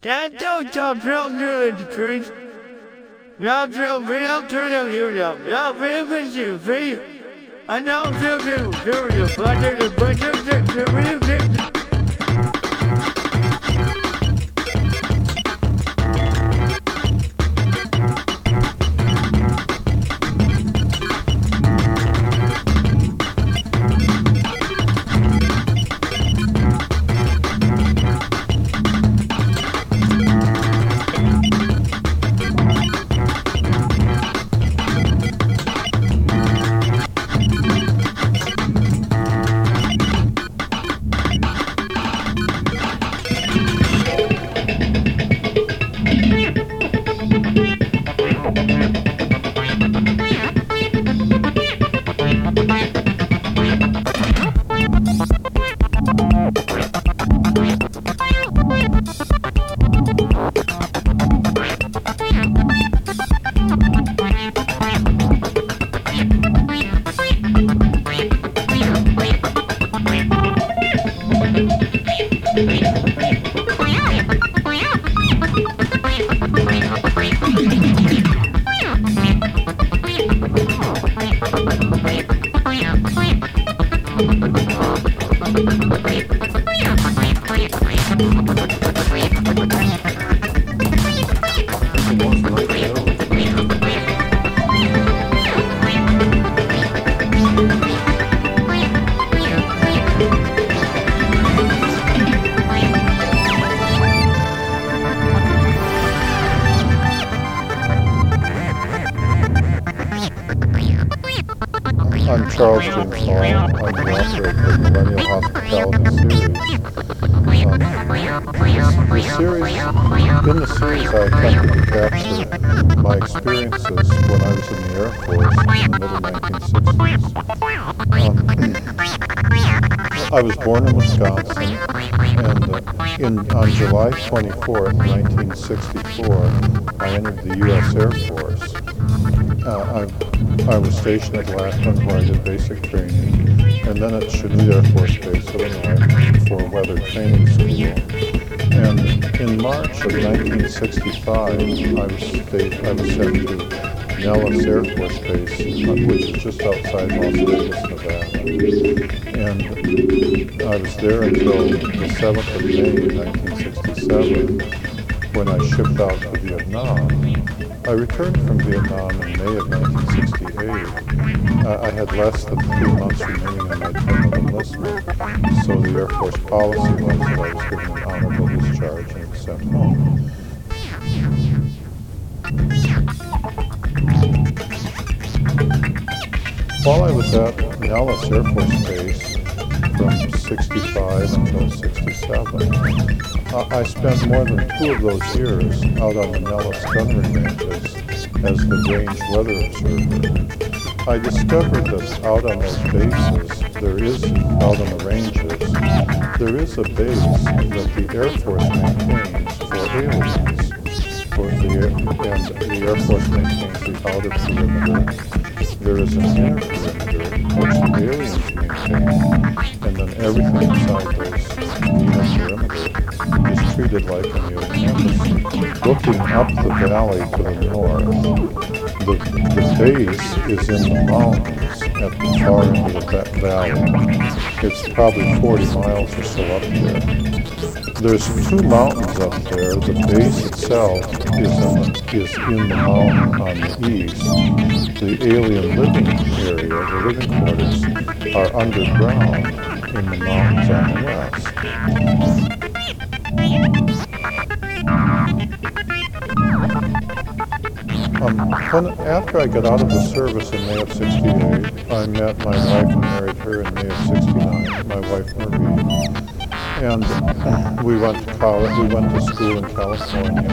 Dad, don't telling you the truth. Not me, I'll turn you down. Not me, but you, me. I know you, tell you, but I didn't, but you didn't, you Charles James Hall. I'm the author of the Millennial Hospitality Series. Um, in the series, I attempted to capture my experiences when I was in the Air Force in the middle 1960s. Um, I was born in Wisconsin, and uh, in, on July 24th, 1964, I entered the U.S. Air Force. Uh, I, I was stationed at Lackland where I did basic training, and then at Chanute Air Force Base, Illinois, for weather training school. And in March of 1965, I was, sta- I was sent to Nellis Air Force Base, which is just outside Las Vegas, Nevada. And I was there until the 7th of May, 1967, when I shipped out to Vietnam. I returned from Vietnam in May of 1968. Uh, I had less than three months remaining in my term of enlistment, so the Air Force policy was that I was given an honorable discharge and sent home. While I was at Nellis Air Force Base from 65 until 67, uh, I spent more than two of those years out on the Nellis gunnery ranges as the range weather observer. I discovered that out on those bases, there is, out on the ranges, there is a base that the Air Force maintains for aliens. For the and the Air Force maintains the outer perimeter. There is an inner perimeter which the aliens maintain, and then everything inside the inner perimeter is treated like a alien embassy. Looking up the valley to the north, the, the base is in the mountains at the far end of that valley. It's probably 40 miles or so up there. There's two mountains up there. The base itself is in the, is in the mountain on the east. The alien living area, the living quarters, are underground in the mountains on the west. Um, after I got out of the service in May of 68, I met my wife and married her in May of 69, my wife Marie. And we went to college, we went to school in California.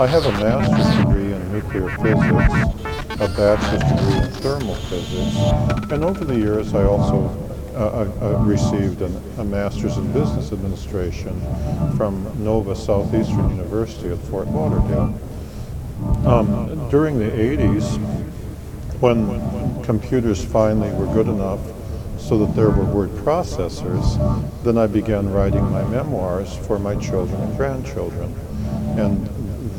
I have a master's degree in nuclear physics, a bachelor's degree in thermal physics, and over the years I also uh, uh, uh, received an, a master's in business administration from Nova Southeastern University at Fort Lauderdale. Um, during the 80s, when computers finally were good enough so that there were word processors, then I began writing my memoirs for my children and grandchildren. And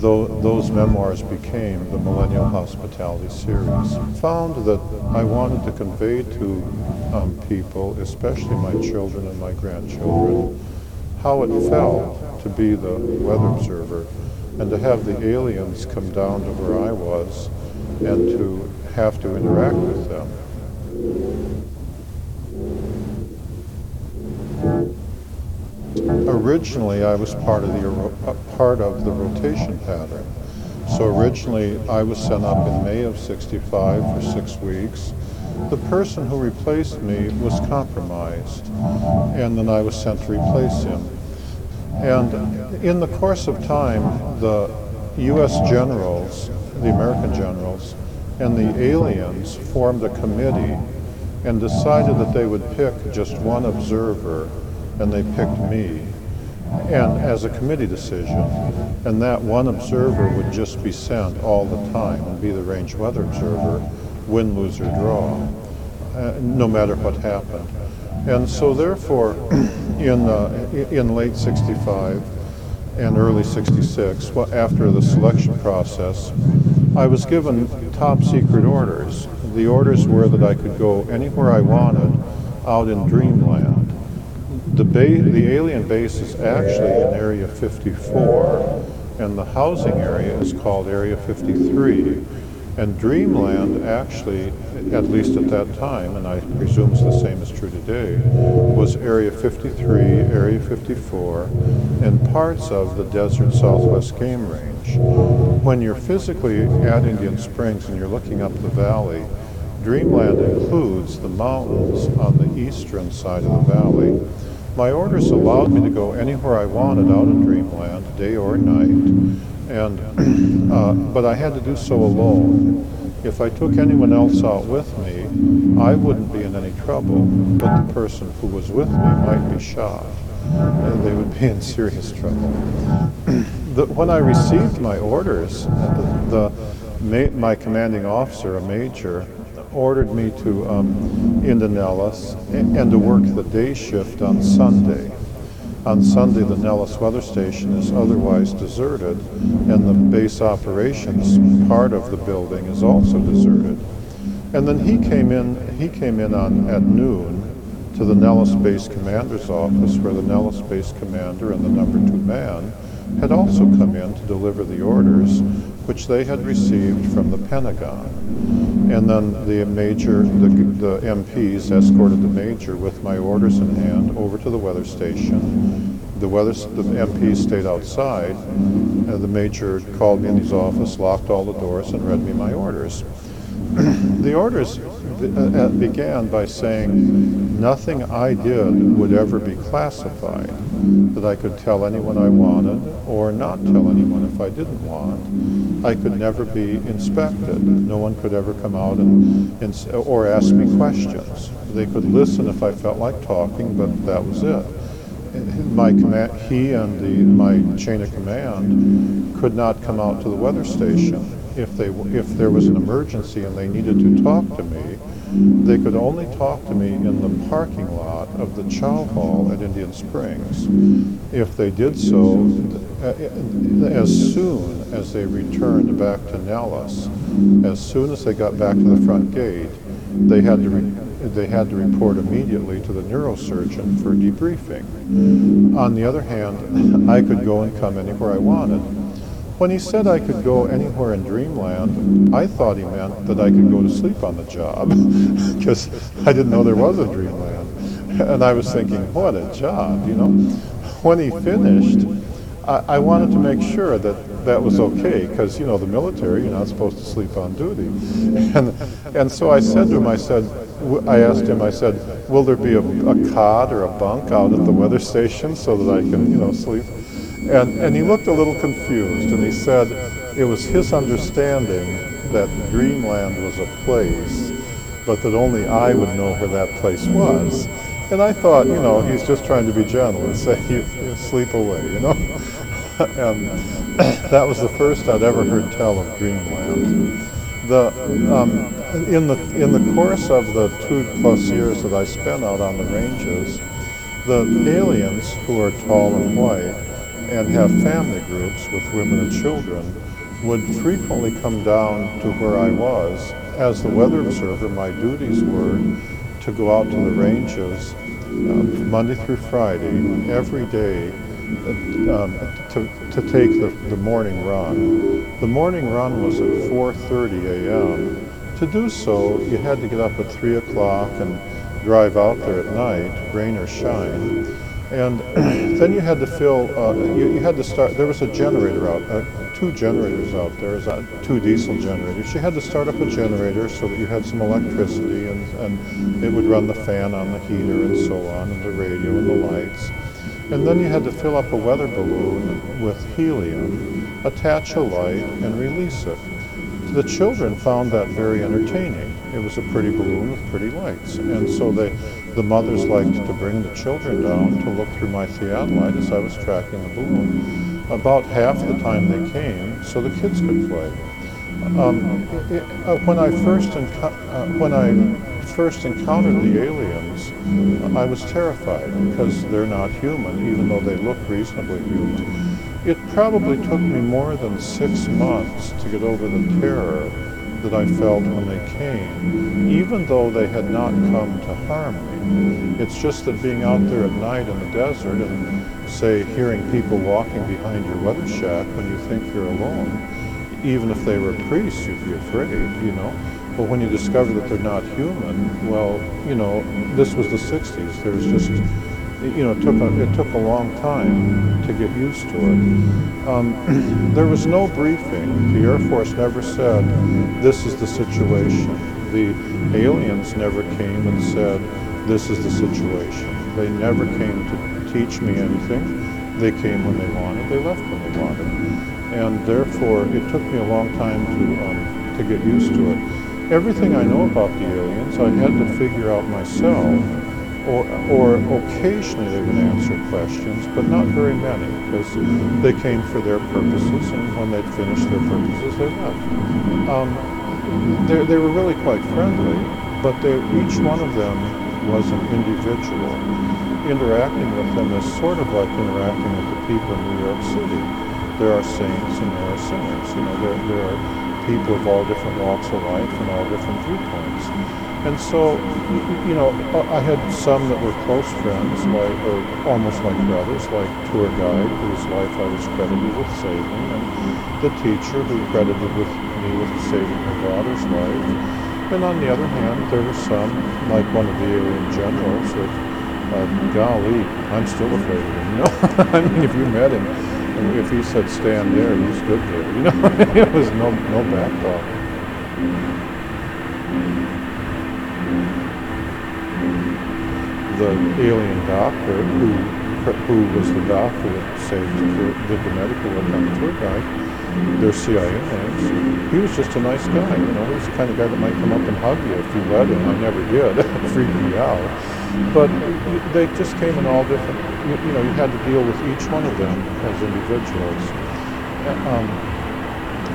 tho- those memoirs became the Millennial Hospitality Series. Found that I wanted to convey to um, people, especially my children and my grandchildren, how it felt to be the weather observer and to have the aliens come down to where I was and to have to interact with them. Originally, I was part of the uh, part of the rotation pattern. So originally, I was sent up in May of '65 for six weeks. The person who replaced me was compromised, and then I was sent to replace him. And in the course of time, the U.S. generals, the American generals, and the aliens formed a committee and decided that they would pick just one observer, and they picked me, and as a committee decision, and that one observer would just be sent all the time and be the range weather observer, win, lose, or draw, uh, no matter what happened. And so therefore, in, uh, in late 65 and early 66, well, after the selection process, I was given top secret orders. The orders were that I could go anywhere I wanted out in dreamland. The, ba- the alien base is actually in Area 54, and the housing area is called Area 53. And Dreamland actually, at least at that time, and I presume it's the same is true today, was Area 53, Area 54, and parts of the Desert Southwest Game Range. When you're physically at Indian Springs and you're looking up the valley, Dreamland includes the mountains on the eastern side of the valley. My orders allowed me to go anywhere I wanted out in Dreamland, day or night, and uh, but I had to do so alone. If I took anyone else out with me, I wouldn't be in any trouble, but the person who was with me might be shot, and they would be in serious trouble. the, when I received my orders, the, my commanding officer, a major, ordered me to um, into Nellis and, and to work the day shift on Sunday. On Sunday, the Nellis weather station is otherwise deserted, and the base operations part of the building is also deserted. And then he came in. He came in on at noon to the Nellis base commander's office, where the Nellis base commander and the number two man had also come in to deliver the orders, which they had received from the Pentagon. And then the major, the, the MPs escorted the major with my orders in hand over to the weather station. The weather, the MPs stayed outside. the major called me in his office, locked all the doors, and read me my orders. the orders Uh, uh, began by saying nothing I did would ever be classified, that I could tell anyone I wanted or not tell anyone if I didn't want. I could never be inspected. No one could ever come out and, and or ask me questions. They could listen if I felt like talking, but that was it. My command, he and the, my chain of command could not come out to the weather station if they if there was an emergency and they needed to talk to me, they could only talk to me in the parking lot of the Chow Hall at Indian Springs. If they did so, as soon as they returned back to Nellis, as soon as they got back to the front gate, they had to they had to report immediately to the neurosurgeon for debriefing. On the other hand, I could go and come anywhere I wanted. When he said I could go anywhere in Dreamland, I thought he meant that I could go to sleep on the job because I didn't know there was a Dreamland. And I was thinking, what a job, you know. When he finished, I, I wanted to make sure that that was okay because, you know, the military, you're not supposed to sleep on duty. And, and so I said to him, I said, I asked him, I said, will there be a, a cot or a bunk out at the weather station so that I can, you know, sleep? And, and he looked a little confused and he said it was his understanding that Dreamland was a place, but that only I would know where that place was. And I thought, you know, he's just trying to be gentle and say, you, you sleep away, you know? and that was the first I'd ever heard tell of Dreamland. The um, in the in the course of the two plus years that I spent out on the ranges, the aliens who are tall and white and have family groups with women and children would frequently come down to where I was. As the weather observer, my duties were to go out to the ranges uh, Monday through Friday, every day, uh, um, to, to take the, the morning run. The morning run was at 4.30 a.m. To do so, you had to get up at 3 o'clock and drive out there at night, rain or shine. And then you had to fill, uh, you, you, had to start, there was a generator out, uh, two generators out there, was, uh, two diesel generators. You had to start up a generator so that you had some electricity and, and it would run the fan on the heater and so on, and the radio and the lights. And then you had to fill up a weather balloon with helium, attach a light, and release it. The children found that very entertaining. It was a pretty balloon with pretty lights. And so they, the mothers liked to bring the children down to look through my theodolite as I was tracking the balloon. About half the time they came so the kids could play. Um, it, uh, when I first uh, when I first encountered the aliens, I was terrified because they're not human, even though they look reasonably human. It probably took me more than six months to get over the terror that I felt when they came, even though they had not come to harm me. It's just that being out there at night in the desert and, say, hearing people walking behind your weather shack when you think you're alone, even if they were priests, you'd be afraid, you know. But when you discover that they're not human, well, you know, this was the 60s. There was just you know, it took a, it took a long time to get used to it. Um, there was no briefing. The Air Force never said, this is the situation. The aliens never came and said, this is the situation. They never came to teach me anything. They came when they wanted. They left when they wanted. And therefore, it took me a long time to, um, to get used to it. Everything I know about the aliens, I had to figure out myself or, or occasionally they would answer questions, but not very many, because they came for their purposes, and when they'd finished their purposes, they left. Um, they, were really quite friendly, but each one of them was an individual. Interacting with them is sort of like interacting with the people in New York City. There are saints and there are sinners. You know, there, there are people of all different walks of life and all different viewpoints. And so, you know, I had some that were close friends, like or almost like brothers, like tour guide, whose life I was credited with saving, and the teacher who credited with me with saving her daughter's life. And on the other hand, there were some, like one of the alien generals, that, uh, golly, I'm still afraid of him. You know, I mean, if you met him, if he said stand there, you stood there. You know, it was no no back talk. The alien doctor who who was the doctor that saved did the medical work on the tour guide, their CIA names. He was just a nice guy, you know. He was the kind of guy that might come up and hug you if you let him. I never did. freaked me out. But they just came in all different. You, you know, you had to deal with each one of them as individuals. Um,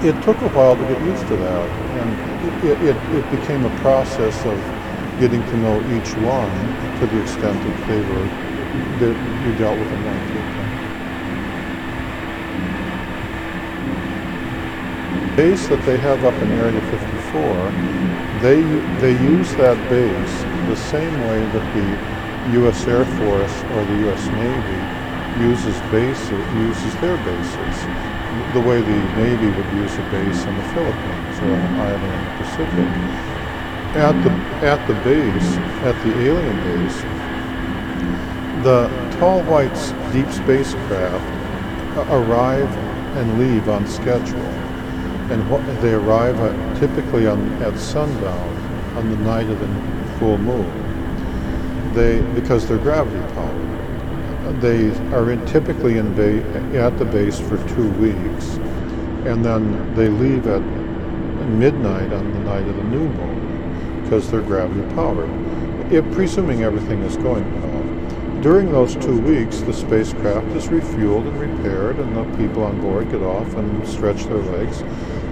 it took a while to get used to that, and it, it, it became a process of getting to know each one to the extent that they were that you dealt with them one The base that they have up in Area 54, they they use that base the same way that the U.S. Air Force or the U.S. Navy uses bases uses their bases, the way the Navy would use a base in the Philippines or an island in the Pacific at the at the base, at the alien base, the tall white's deep spacecraft uh, arrive and leave on schedule, and what, they arrive at, typically on at sundown on the night of the full moon. They because they're gravity powered. They are in, typically in ba- at the base for two weeks, and then they leave at midnight on the night of the new moon because they're gravity powered, if, presuming everything is going well. During those two weeks, the spacecraft is refueled and repaired, and the people on board get off and stretch their legs.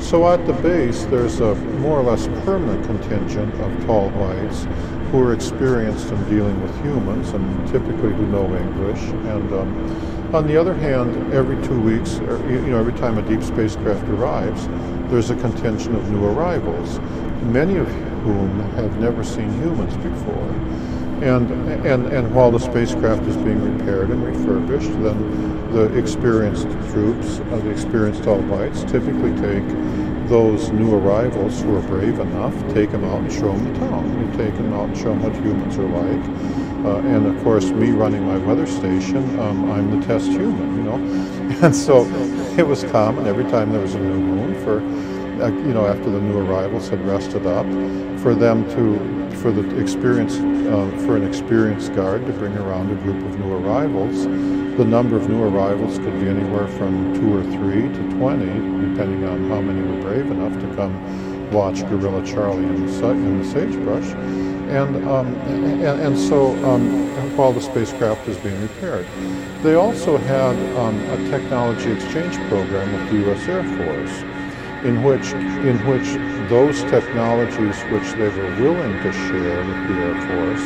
So at the base, there's a more or less permanent contingent of tall whites who are experienced in dealing with humans and typically who know English. And um, on the other hand, every two weeks, or, you know, every time a deep spacecraft arrives, there's a contingent of new arrivals, many of whom have never seen humans before. And, and, and while the spacecraft is being repaired and refurbished, then the experienced troops, uh, the experienced all whites, typically take those new arrivals who are brave enough, take them out and show them the town. You take them out and show them what humans are like. Uh, and of course, me running my weather station, um, I'm the test human, you know. And so it was common every time there was a new moon for, you know, after the new arrivals had rested up, for them to, for the experience, uh, for an experienced guard to bring around a group of new arrivals. The number of new arrivals could be anywhere from two or three to 20, depending on how many were brave enough to come watch Gorilla Charlie in the, in the sagebrush. And, um, and, and, so um, while the spacecraft is being repaired. They also had um, a technology exchange program with the U.S. Air Force in which, in which those technologies which they were willing to share with the Air Force,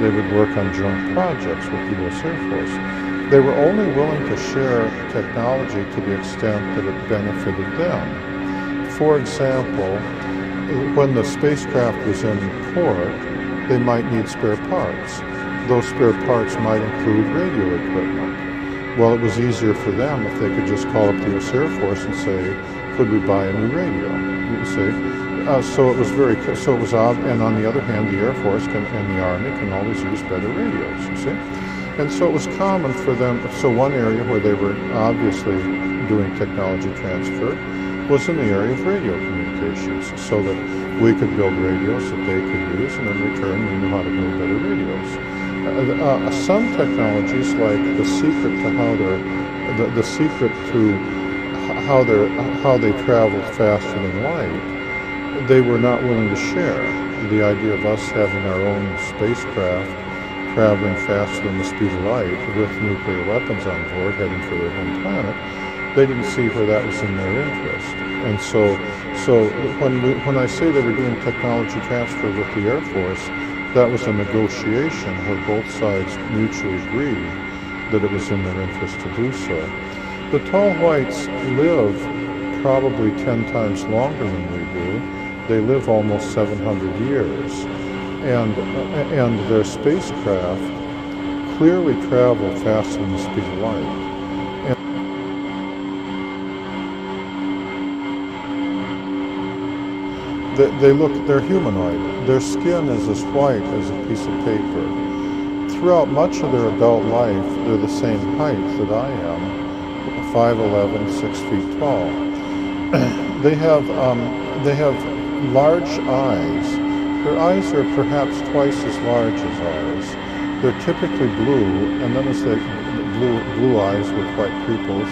they would work on joint projects with the U.S. Air Force. They were only willing to share technology to the extent that it benefited them. For example, when the spacecraft was in port, they might need spare parts. Those spare parts might include radio equipment. Well, it was easier for them if they could just call up the U.S. Air Force and say, could we buy a new radio? You see? Uh, so it was very, so it was odd. And on the other hand, the Air Force can, and the Army can always use better radios, you see? And so it was common for them, so one area where they were obviously doing technology transfer was in the area of radio communications, so that we could build radios that they could use, and in return we knew how to build better radios. Uh, uh, some technologies, like the secret to how they're, the, the secret to how they how they traveled faster than light, they were not willing to share. The idea of us having our own spacecraft traveling faster than the speed of light with nuclear weapons on board heading for their home planet, they didn't see where that was in their interest. And so, so when we, when I say they were doing technology transfer with the Air Force, that was a negotiation where both sides mutually agreed that it was in their interest to do so. The tall whites live probably 10 times longer than we do. They live almost 700 years. And, uh, and their spacecraft clearly travel faster than the speed of light. They, they, look, they're humanoid. Their skin is as white as a piece of paper. Throughout much of their adult life, they're the same height that I am, 5'11", 6 feet tall. they have um, they have large eyes. Their eyes are perhaps twice as large as ours. They're typically blue, and then as they blue blue eyes with white pupils.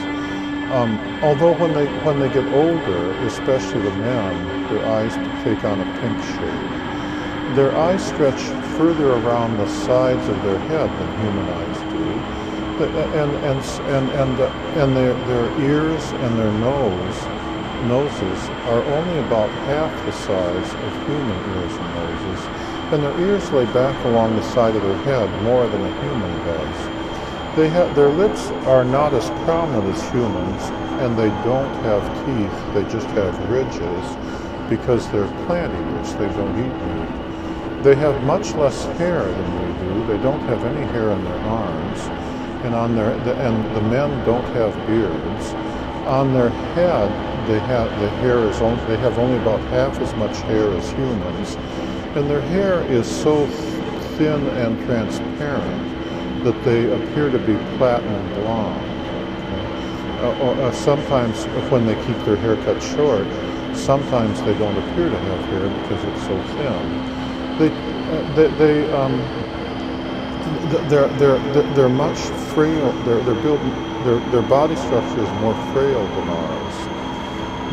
Um, although when they when they get older, especially the men, their eyes take on a pink shade. Their eyes stretch further around the sides of their head than human eyes do and and and and and their their ears and their nose noses are only about half the size of human ears and noses, and their ears lay back along the side of their head more than a human does. They their lips are not as prominent as humans, and they don't have teeth. They just have ridges because they're plant eaters. They don't eat meat. They have much less hair than we do. They don't have any hair in their arms and on their the, and the men don't have beards. On their head, they have the hair is only they have only about half as much hair as humans, and their hair is so thin and transparent that they appear to be platinum blonde. Uh, uh, sometimes, when they keep their hair cut short, sometimes they don't appear to have hair because it's so thin. They, uh, they, they um, they're, they're, they're much frail, they're, they're built, their, their body structure is more frail than ours.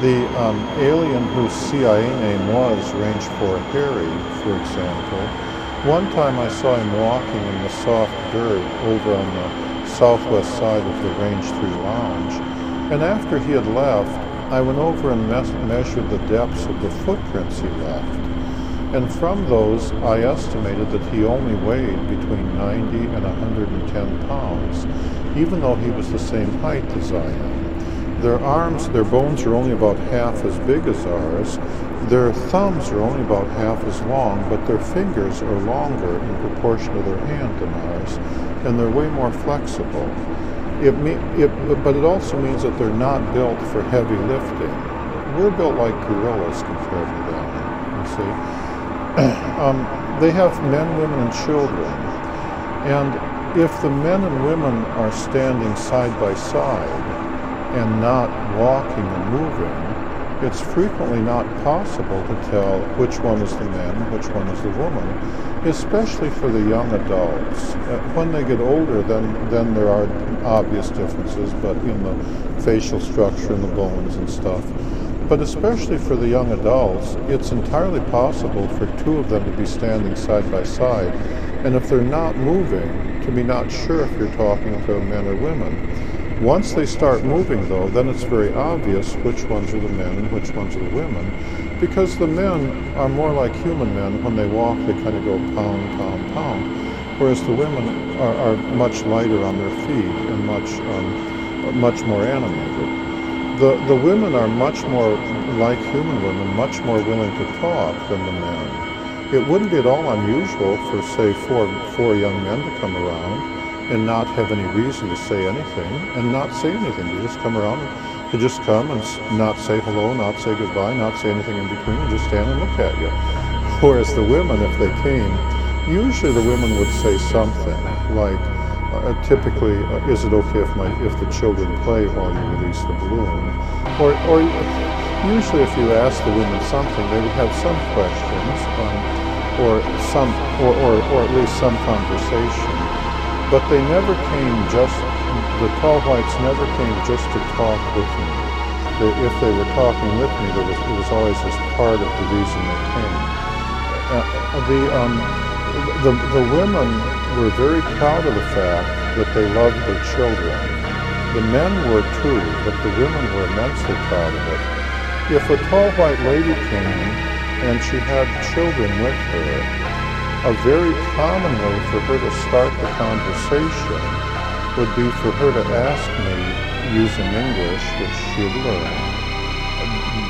The um, alien whose CIA name was Range 4 Harry, for example, one time I saw him walking in the soft dirt over on the southwest side of the Range 3 lounge, and after he had left, I went over and mes- measured the depths of the footprints he left. And from those, I estimated that he only weighed between 90 and 110 pounds, even though he was the same height as I am. Their arms, their bones are only about half as big as ours. Their thumbs are only about half as long, but their fingers are longer in proportion to their hand than ours, and they're way more flexible. It, it, but it also means that they're not built for heavy lifting. We're built like gorillas compared to them, you see. um, they have men, women, and children. And if the men and women are standing side by side and not walking and moving, it's frequently not possible to tell which one is the man which one is the woman, especially for the young adults. Uh, when they get older, then, then there are obvious differences, but in the facial structure and the bones and stuff. But especially for the young adults, it's entirely possible for two of them to be standing side by side, and if they're not moving, to be not sure if you're talking to men or women. Once they start moving, though, then it's very obvious which ones are the men and which ones are the women, because the men are more like human men. When they walk, they kind of go pound, pound, pound, whereas the women are, are much lighter on their feet and much, um, much more animated. The, the women are much more like human women, much more willing to talk than the men. It wouldn't be at all unusual for, say, four, four young men to come around and not have any reason to say anything and not say anything. To just come around, to just come and not say hello, not say goodbye, not say anything in between, and just stand and look at you. Whereas the women, if they came, usually the women would say something like, uh, typically, uh, is it okay if my if the children play while you release the balloon? Or, or usually, if you ask the women something, they would have some questions, um, or some, or, or, or at least some conversation. But they never came just, the tall whites never came just to talk with me. They, if they were talking with me, there was, it was always as part of the reason they came. Uh, the, um, the, the women were very proud of the fact that they loved their children. The men were too, but the women were immensely proud of it. If a tall white lady came and she had children with her, a very common way for her to start the conversation would be for her to ask me, using English, which she had learned,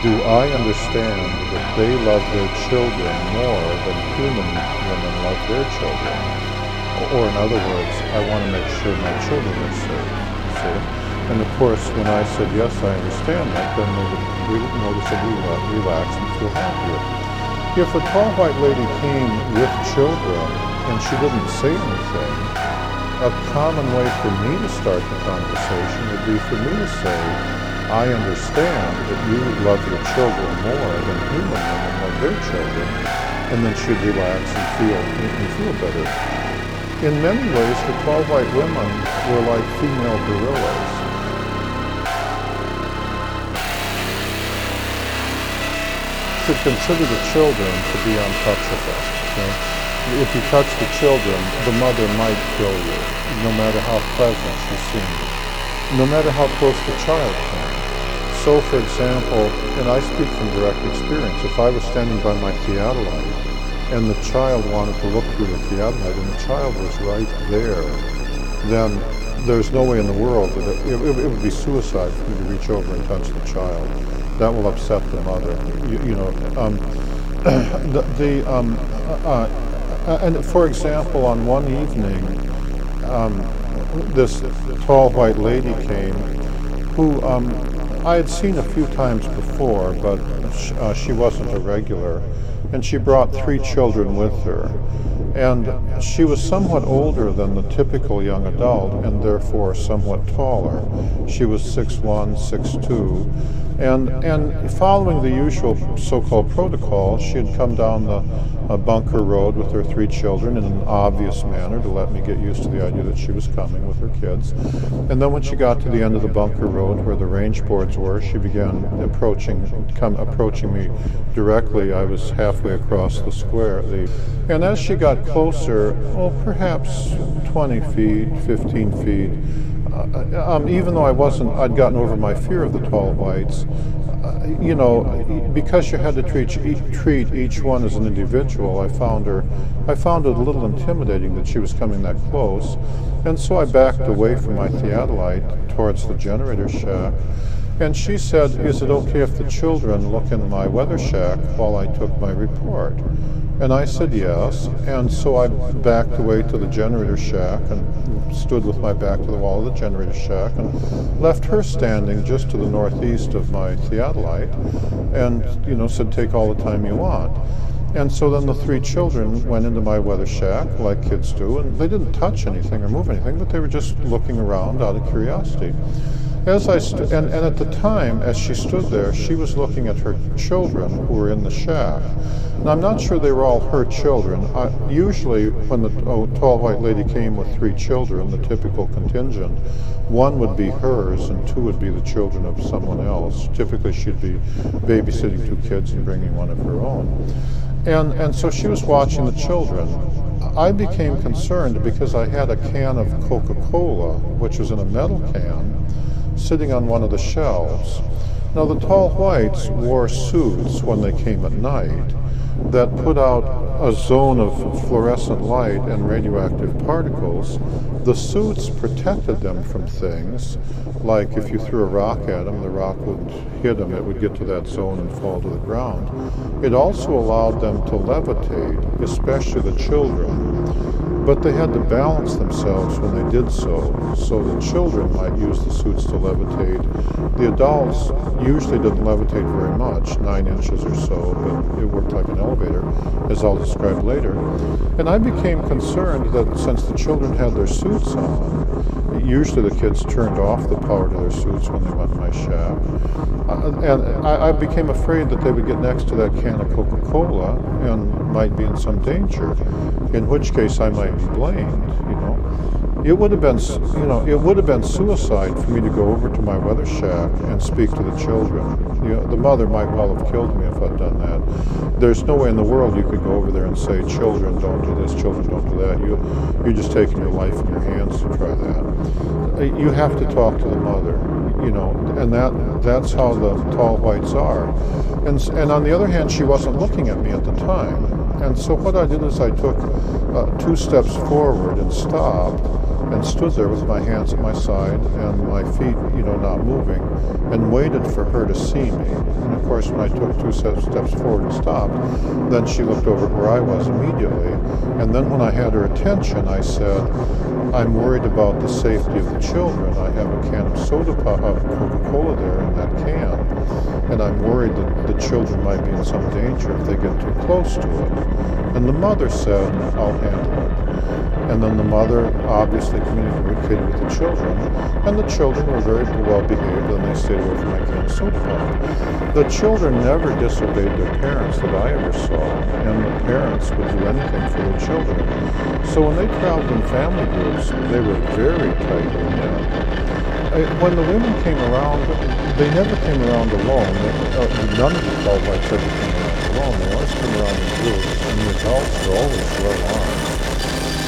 do I understand that they love their children more than human women love their children? Or in other words, I want to make sure my children are safe. See? And of course, when I said, yes, I understand that, then they would noticeably relax and feel happier. If a tall white lady came with children and she didn't say anything, a common way for me to start the conversation would be for me to say, I understand that you love your children more than human women love their children, and then she'd relax and feel and feel better. In many ways, the tall white women were like female gorillas. should consider the children to be untouchable. Okay? If you touch the children, the mother might kill you, no matter how pleasant she seems, no matter how close the child came. So, for example, and I speak from direct experience, if I was standing by my theodolite and the child wanted to look through the theodolite and the child was right there, then there's no way in the world that it, it, it would be suicide for to reach over and touch the child that will upset the mother. You, you know, um, the, the um, uh, uh, and for example, on one evening, um, this tall white lady came, who um, I had seen a few times before, but sh- uh, she wasn't a regular, and she brought three children with her. And she was somewhat older than the typical young adult and therefore somewhat taller. She was 6'1, 6'2, and, and following the usual so-called protocol, she had come down the uh, bunker road with her three children in an obvious manner to let me get used to the idea that she was coming with her kids. And then when she got to the end of the bunker road where the range boards were, she began approaching, come, approaching me directly. I was halfway across the square. The, and as she got closer, oh, perhaps 20 feet, 15 feet, uh, um, even though I wasn't, I'd gotten over my fear of the tall whites. Uh, you know, because you had to treat treat each one as an individual, I found her, I found it a little intimidating that she was coming that close, and so I backed away from my theodolite towards the generator shack. And she said, Is it okay if the children look in my weather shack while I took my report? And I said yes. And so I backed away to the generator shack and stood with my back to the wall of the generator shack and left her standing just to the northeast of my theodolite and, you know, said, Take all the time you want. And so then the three children went into my weather shack, like kids do, and they didn't touch anything or move anything, but they were just looking around out of curiosity. As I st- and, and at the time, as she stood there, she was looking at her children who were in the shack. Now, I'm not sure they were all her children. I, usually, when the oh, tall white lady came with three children, the typical contingent, one would be hers and two would be the children of someone else. Typically, she'd be babysitting two kids and bringing one of her own. And, and so she was watching the children. I became concerned because I had a can of Coca Cola, which was in a metal can sitting on one of the shelves. Now, the tall whites wore suits when they came at night that put out a zone of fluorescent light and radioactive particles. The suits protected them from things like if you threw a rock at them, the rock would hit them, it would get to that zone and fall to the ground. It also allowed them to levitate, especially the children but they had to balance themselves when they did so, so the children might use the suits to levitate. The adults usually didn't levitate very much, nine inches or so, but it worked like an elevator, as I'll describe later. And I became concerned that since the children had their suits on, usually the kids turned off the power to their suits when they went in my shack. Uh, and I, I became afraid that they would get next to that can of Coca-Cola and might be in some danger, in which case I might be blamed, you know. It would have been, you know, it would have been suicide for me to go over to my weather shack and speak to the children. You know, the mother might well have killed me if I'd done that. There's no way in the world you could go over there and say, "Children, don't do this. Children, don't do that." You, you're just taking your life in your hands to try that. You have to talk to the mother, you know, and that that's how the tall whites are. And and on the other hand, she wasn't looking at me at the time. And so what I did is I took uh, two steps forward and stopped and stood there with my hands at my side and my feet, you know, not moving, and waited for her to see me. And of course, when I took two steps forward and stopped, then she looked over where I was immediately. And then when I had her attention, I said, I'm worried about the safety of the children. I have a can of soda pop, of Coca-Cola there in that can, and I'm worried that the children might be in some danger if they get too close to it. And the mother said, I'll handle it. And then the mother obviously communicated with the children, and the children were very well behaved, and they stayed away from my can so pop. The children never disobeyed their parents that I ever saw, and the parents would do anything for their children. So when they traveled in family groups, they were very tightly knit. When the women came around, they never came around alone. Uh, none of the tall whites ever came around alone. They always came around in groups, and the adults were always well armed.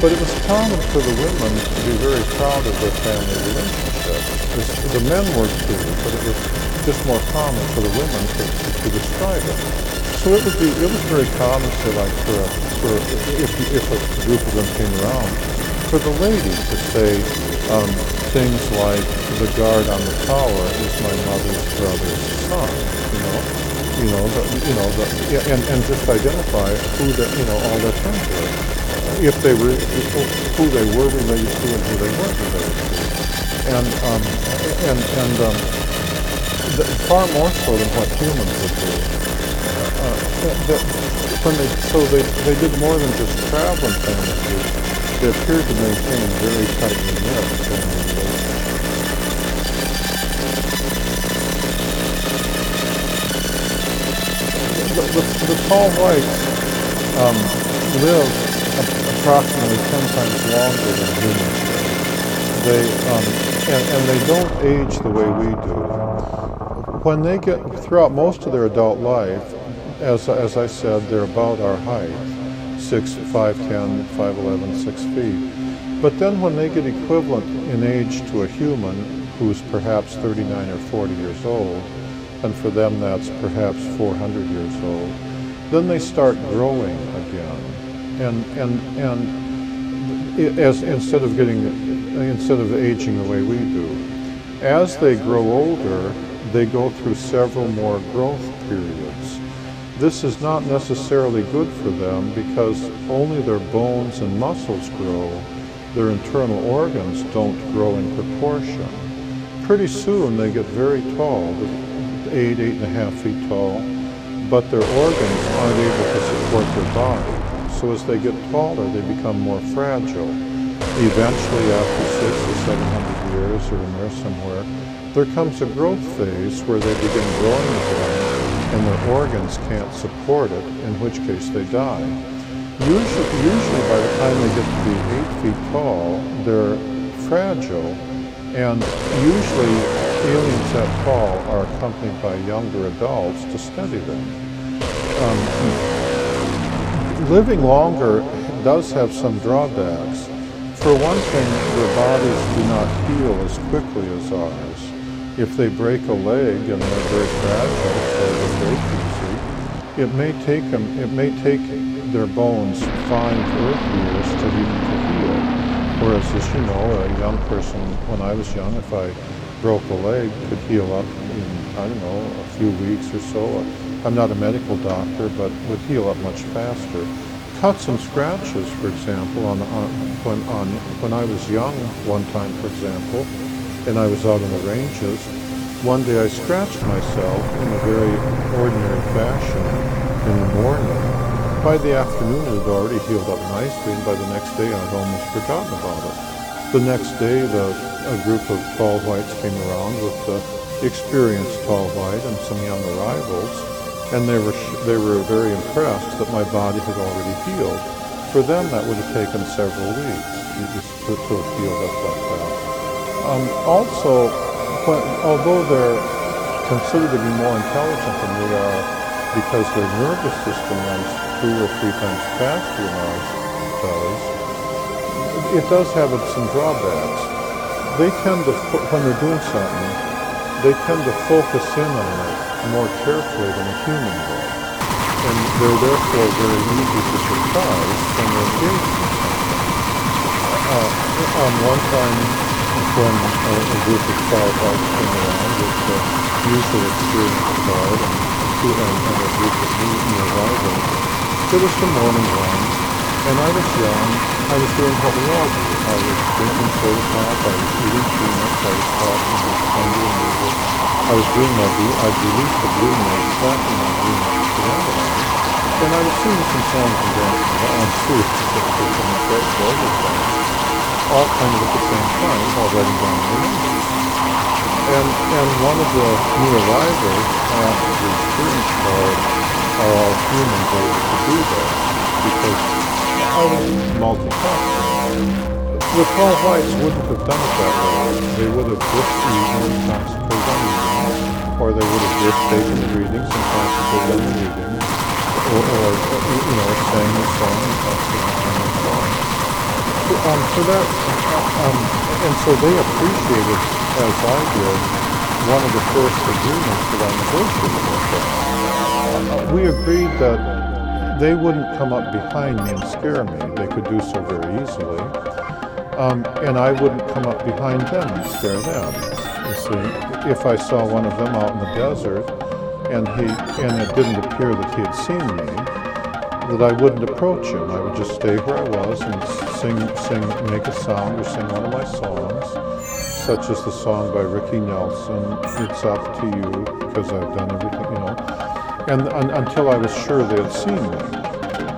But it was common for the women to be very proud of their family relationship. The men were too, but it was just more common for the women to, to describe it. So it would be it was very common for like for, a, for if if a group of them came around for the ladies to say um, things like the guard on the tower is my mother's brother's son, you know, you know, the, you know, the, and and just identify who the you know all their friends were if they were who they were related to and who they weren't related to, and um, and and um, the, far more so than what humans would do. Uh, that when they so they they did more than just travel in family groups. They appeared to maintain very tightly knit family relationships. The, the, the tall whites um, live approximately 10 times longer than humans do. They, um, and, and they don't age the way we do. When they get, throughout most of their adult life, as, as I said, they're about our height, 6, 5'10", 5'11", 6 feet. But then when they get equivalent in age to a human who's perhaps 39 or 40 years old, and for them that's perhaps 400 years old, then they start growing again. And, and, and as, instead of getting, instead of aging the way we do. As they grow older, they go through several more growth periods. This is not necessarily good for them because only their bones and muscles grow. Their internal organs don't grow in proportion. Pretty soon they get very tall, eight, eight and a half feet tall, but their organs aren't able to support their body. So as they get taller, they become more fragile. Eventually, after six or seven hundred years, or in there somewhere, there comes a growth phase where they begin growing again, and their organs can't support it, in which case they die. Usually, usually by the time they get to be eight feet tall, they're fragile, and usually aliens that tall are accompanied by younger adults to study them. Um, living longer does have some drawbacks. For one thing, their bodies do not heal as quickly as ours. If they break a leg and they're very fragile, or they break easy, it may take them, it may take their bones five Earth years to, to heal. Whereas, as you know, a young person, when I was young, if I broke a leg, could heal up in, I don't know, a few weeks or so. I'm not a medical doctor, but would heal up much faster cuts and scratches, for example, on, on, when, on, when I was young one time, for example, and I was out in the ranges, one day I scratched myself in a very ordinary fashion in the morning. By the afternoon, it had already healed up nicely, and by the next day, I'd almost forgotten about it. The next day, the, a group of tall whites came around with the experienced tall white and some young arrivals, and they were they were very impressed that my body had already healed. For them, that would have taken several weeks to, to healed up like that. Um, also, when, although they're considered to be more intelligent than we are because their nervous system runs two or three times faster than ours does, it does have some drawbacks. They tend to, when they're doing something, they tend to focus in on it more carefully than a human would. And they're therefore very easy to surprise when they're engaged in something. Uh, um, one time when a, a group of firefighters came around with the usual experienced guard and, and, and a group of new, new arrivals, there was the morning run, and I was young. I was doing do. I was drinking soda pop, I was eating peanuts, I was talking, I was hungry and music. I was doing my blue, I'd the blue note, clapping my blue note together. And I was singing some songs and dancing around too, specifically from the great global songs, all kind of at the same time, all writing down the. And, and one of the new arrivals asked the experience card, are all humans able to do that? Because I multitasking. The tall whites wouldn't have done it that way. They would have just eaten and concentrated or they would have just taken the readings and concentrated on the readings, or, or you know, sang the song and concentrated on the song. Um, so that, um, and so they appreciated, as I did, one of the first agreements that I negotiated with them. Uh, we agreed that they wouldn't come up behind me and scare me. They could do so very easily. Um, and I wouldn't come up behind them and scare them you see, if I saw one of them out in the desert and he and it didn't appear that he had seen me, that I wouldn't approach him. I would just stay where I was and sing, sing, make a sound or sing one of my songs, such as the song by Ricky Nelson, "It's Up to You," because I've done everything, you know, and, and until I was sure they had seen me.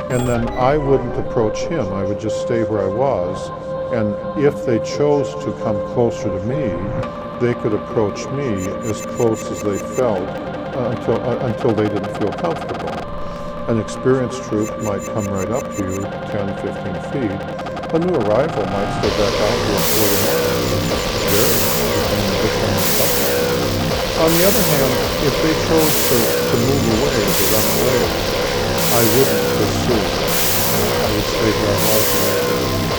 And then I wouldn't approach him. I would just stay where I was. And if they chose to come closer to me, they could approach me as close as they felt uh, until, uh, until they didn't feel comfortable. An experienced troop might come right up to you 10, 15 feet. A new arrival might stay back out to a quarter On the other hand, if they chose to, to move away, to run away, I wouldn't pursue. I would stay where I was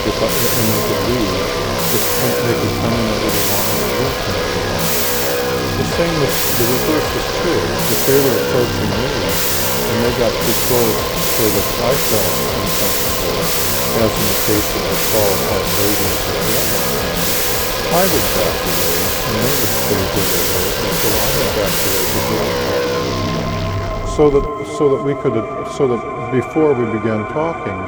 if I, and they could leave, if they could come in wanted to work The same was, the reverse is true. If they were approaching me and they got too close so that I felt uncomfortable, as in the case of the qualified ladies of the would back away and they would were I had backed away to the so that so that we could so that before we began talking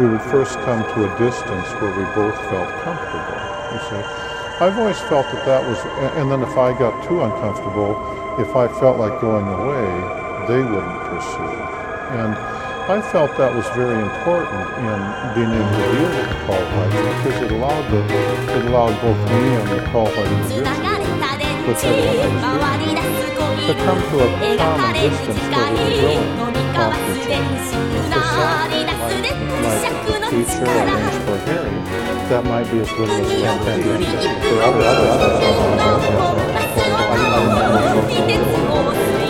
we would first come to a distance where we both felt comfortable. You see, I've always felt that that was, and then if I got too uncomfortable, if I felt like going away, they wouldn't pursue. And I felt that was very important in being able to deal with the fighting because it allowed the, it allowed both me and the call fighting individual, whichever one I was with, to come to a common distance where we were willing to talk to each other. If like teacher or for hearing, that might be as little as 10 minutes. For other と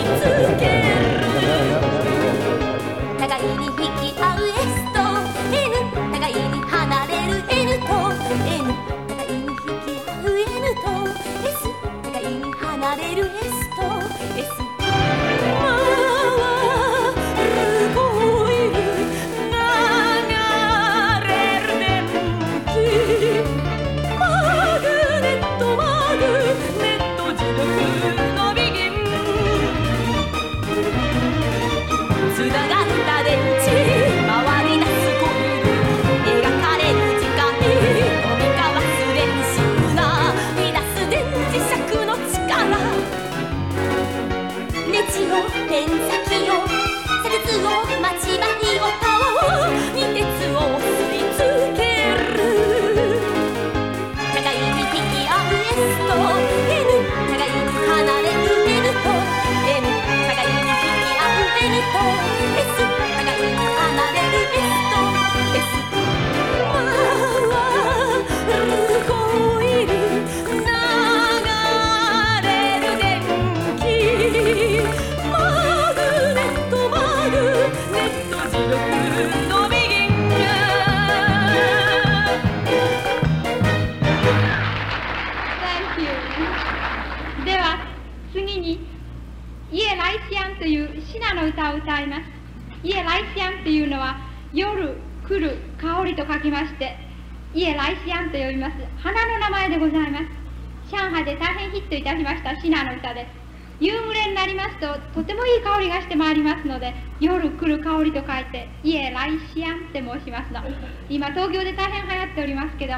東京で大変流行っておりますけど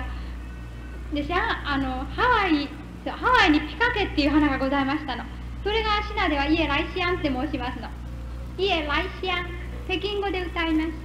でシャあのハワイハワイにピカケっていう花がございましたの。それがシナでは家来シアンって申しますの。家来シアン。北京語で歌います。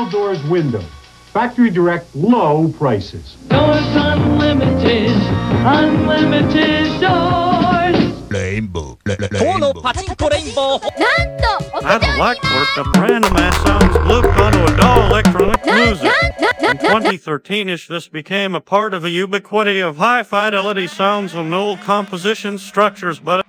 Steel doors, windows. Factory direct, low prices. Doors unlimited, unlimited doors. Rainbow, rainbow. rainbow. I don't like work. The random ass sounds loop look onto a dull electronic music. In 2013-ish, this became a part of a ubiquity of high fidelity sounds and old composition structures, but